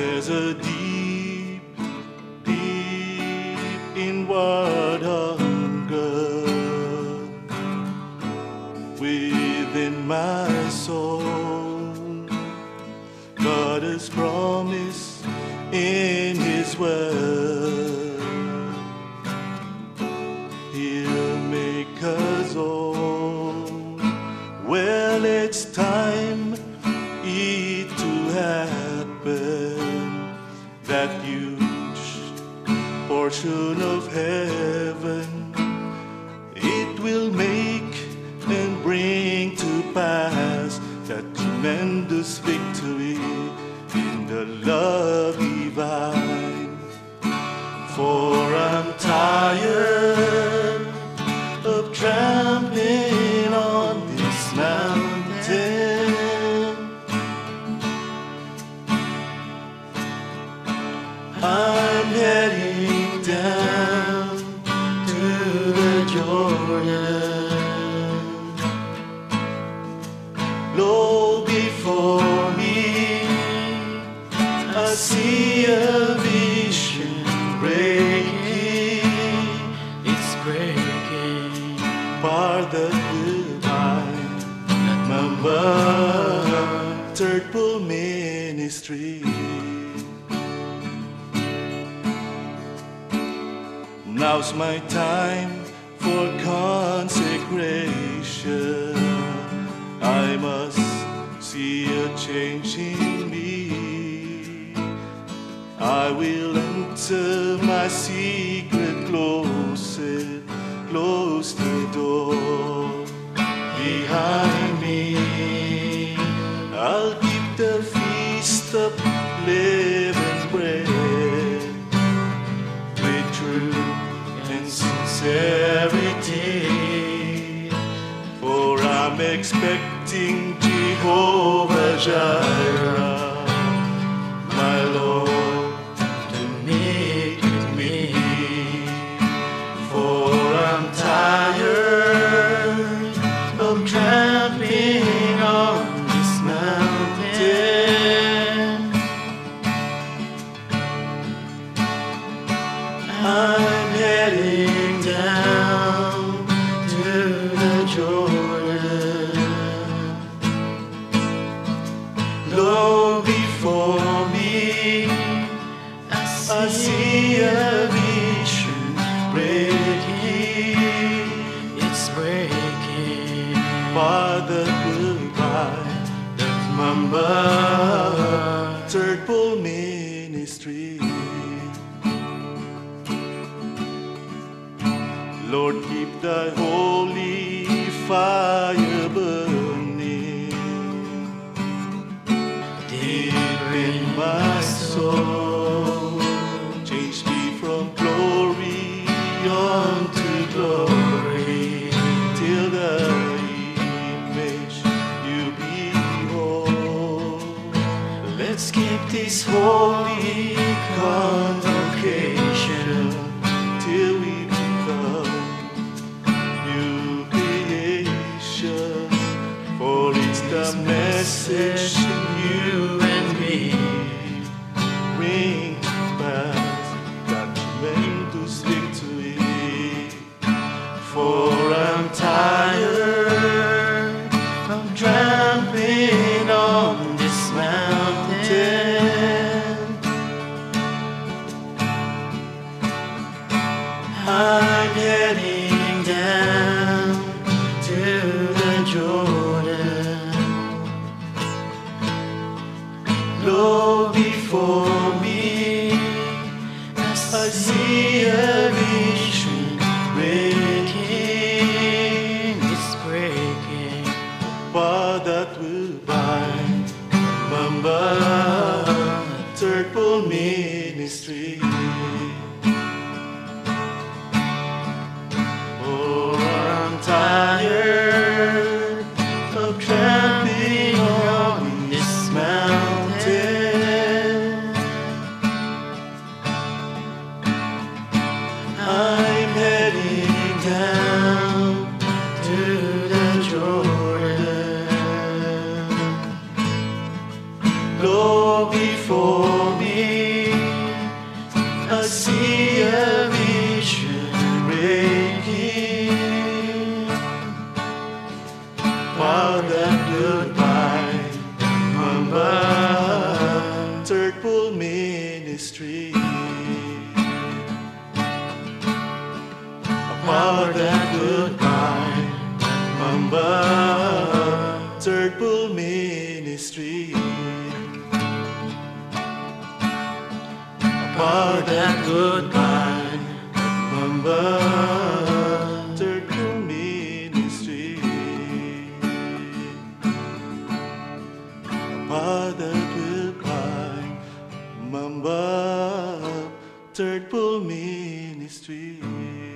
There's a deep, deep inward hunger within my soul. God has promised in His word He'll make us old. Well, it's time portion of heaven, it will make and bring to pass that tremendous victory in the love divine. For I'm tired of trampling on this mountain. I'm see a vision breaking. It's breaking. Part will bind Mamba Third Pull Ministry. Now's my time for consecration. I must see a change in. I will enter my secret closet, close the door behind me. I'll keep the feast of living bread with truth and sincerity. For I'm expecting Jehovah Jireh, tramping Third Ministry. Lord, keep thy holy fire burning deep in my soul. Keep this holy convocation till we become new creation. For it's the message Lo, before me, I see a vision breaking. It's breaking. But that will bind Mamba Third Ministry. Oh, I'm tired I see a vision breaking while that goodbye Mumbai third pool ministry while that goodbye Mumbai third pool ministry. About that goodbye, Mamba, Third Ministry. Goodbye, Ministry.